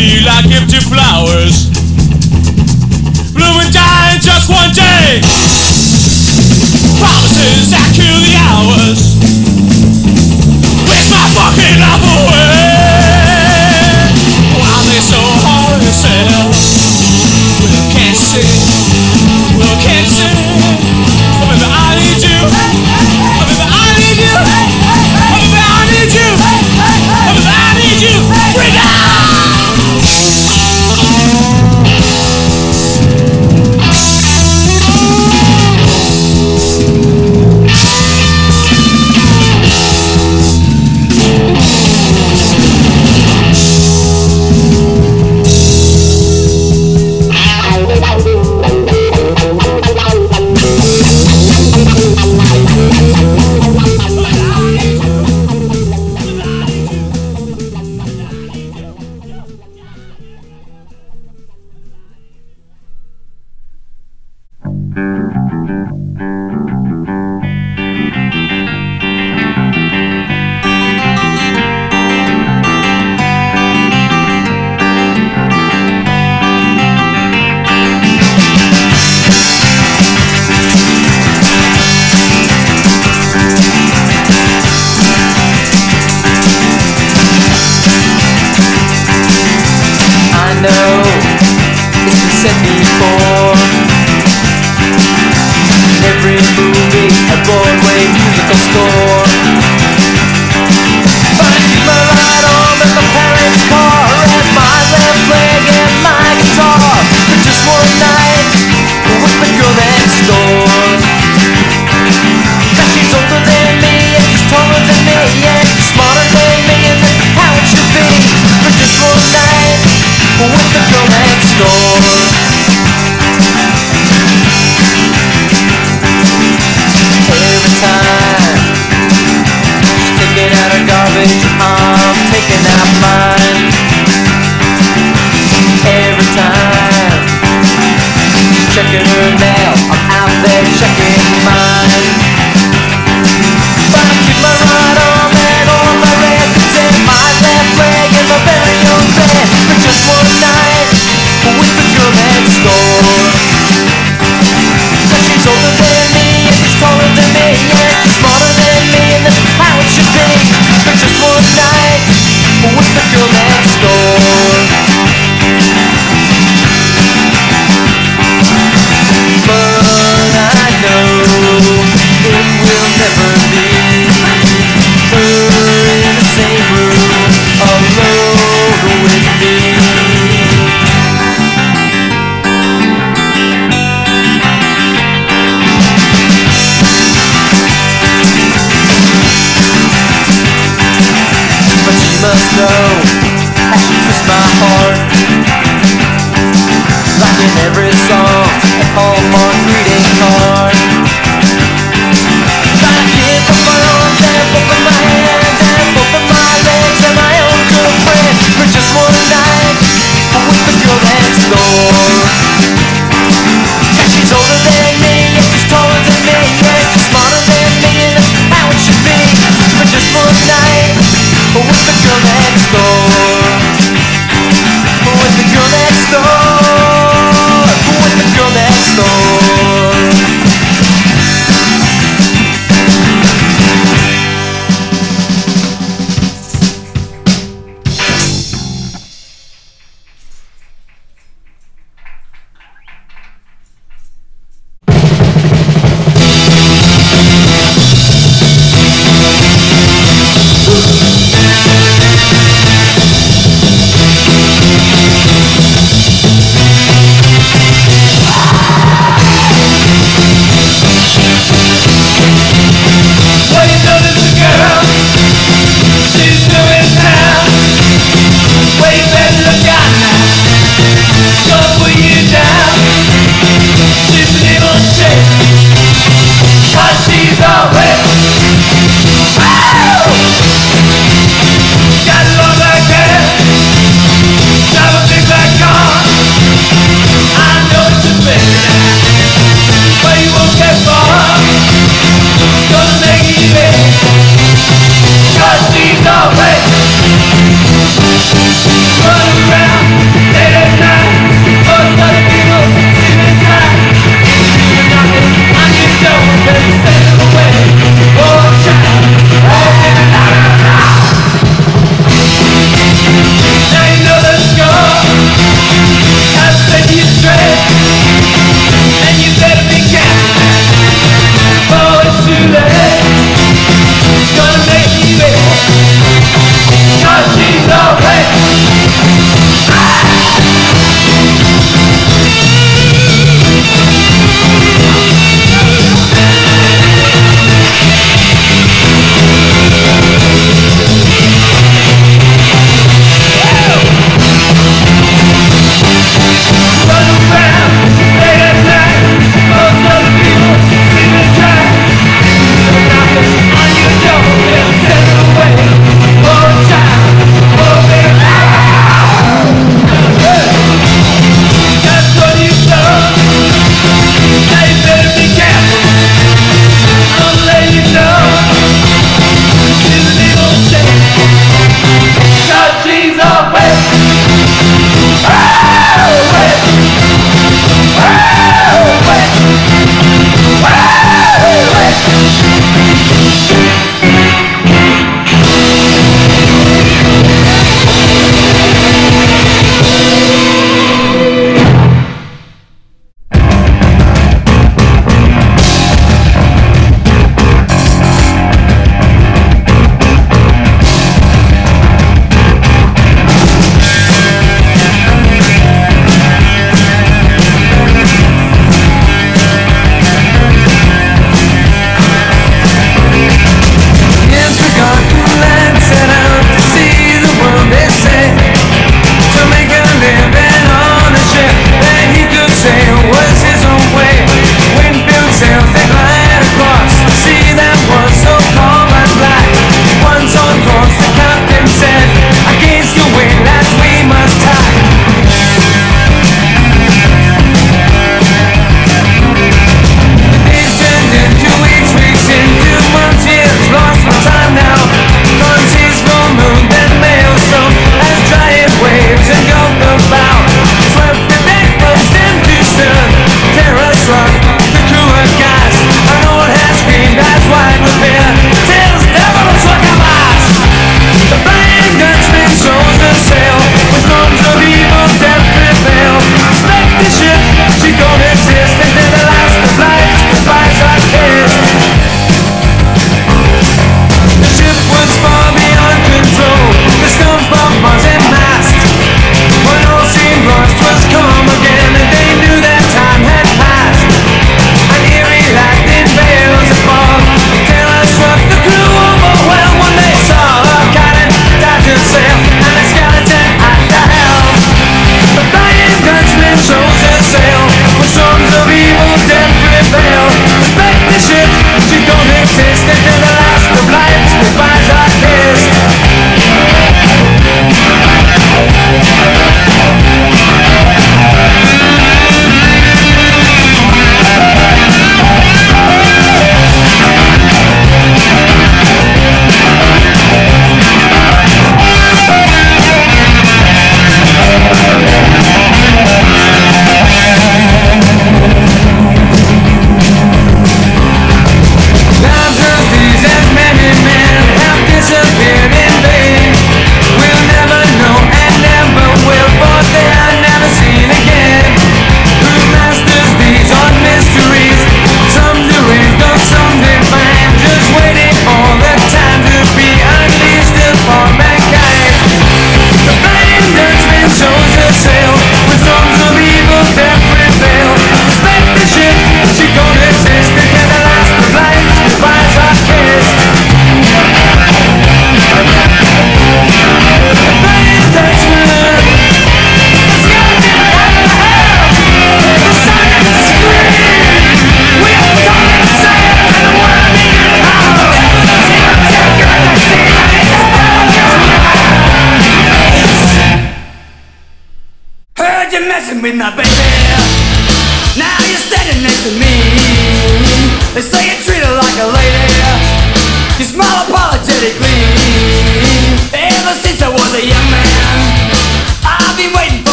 me like empty flowers. Bloom and die in just one day. Promises that kill the hours. Waste my fucking life.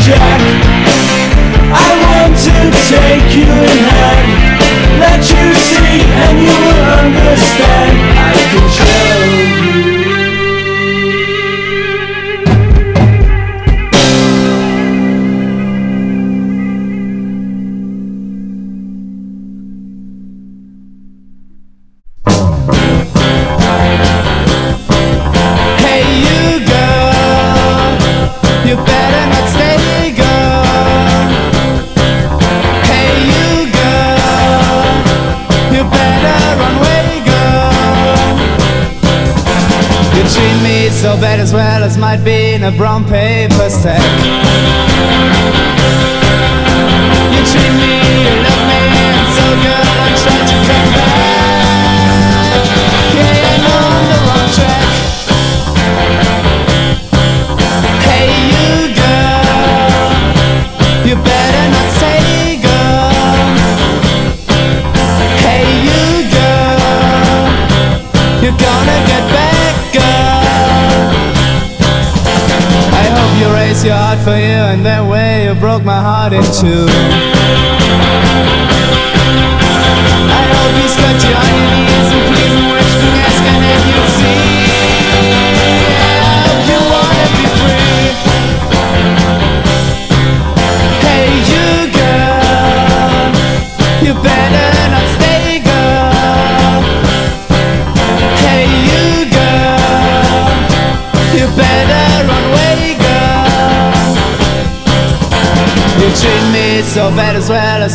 Jack I want to take you in hand Let you see and you will understand I can change. into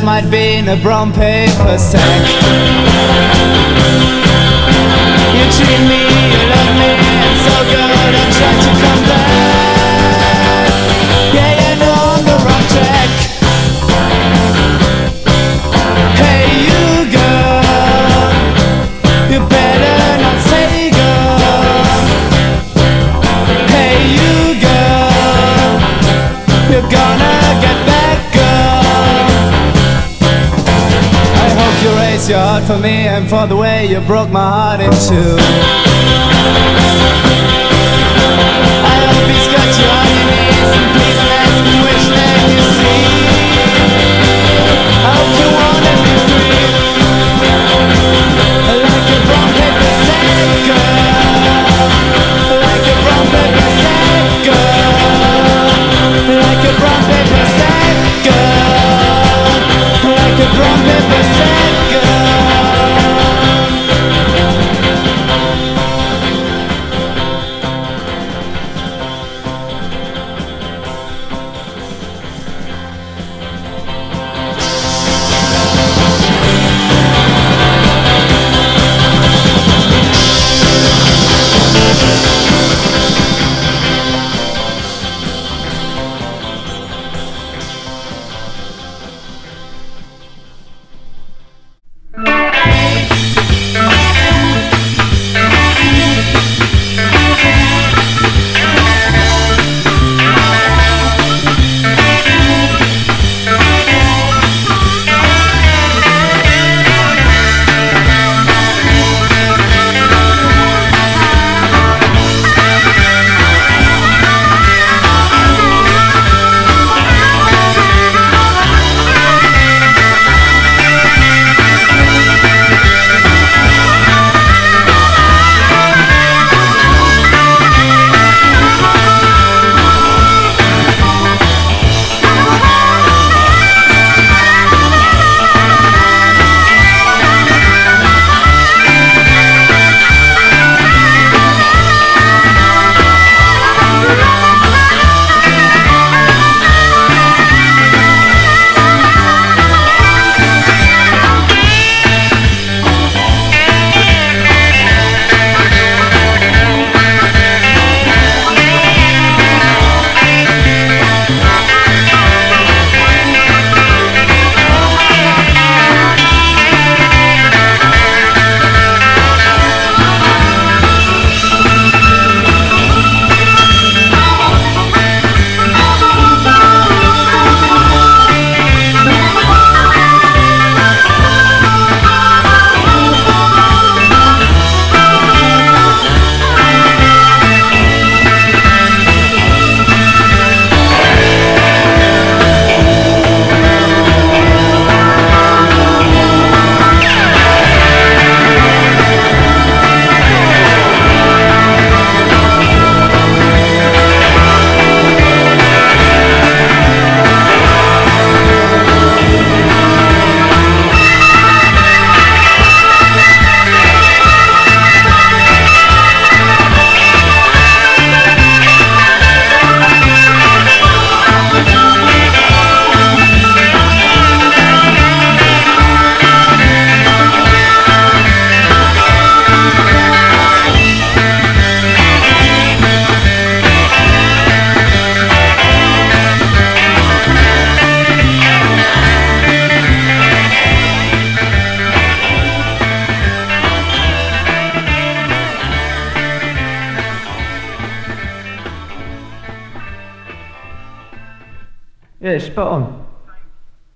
might be in a brown paper sack. It's your heart for me and for the way you broke my heart in two. I hope he's got you on your knees and please ask me wish that you see. I hope you wanna be free, like a brown paper sack girl, like a brown paper sack girl, like a brown paper sack girl, like a brown paper sack. Girl. Like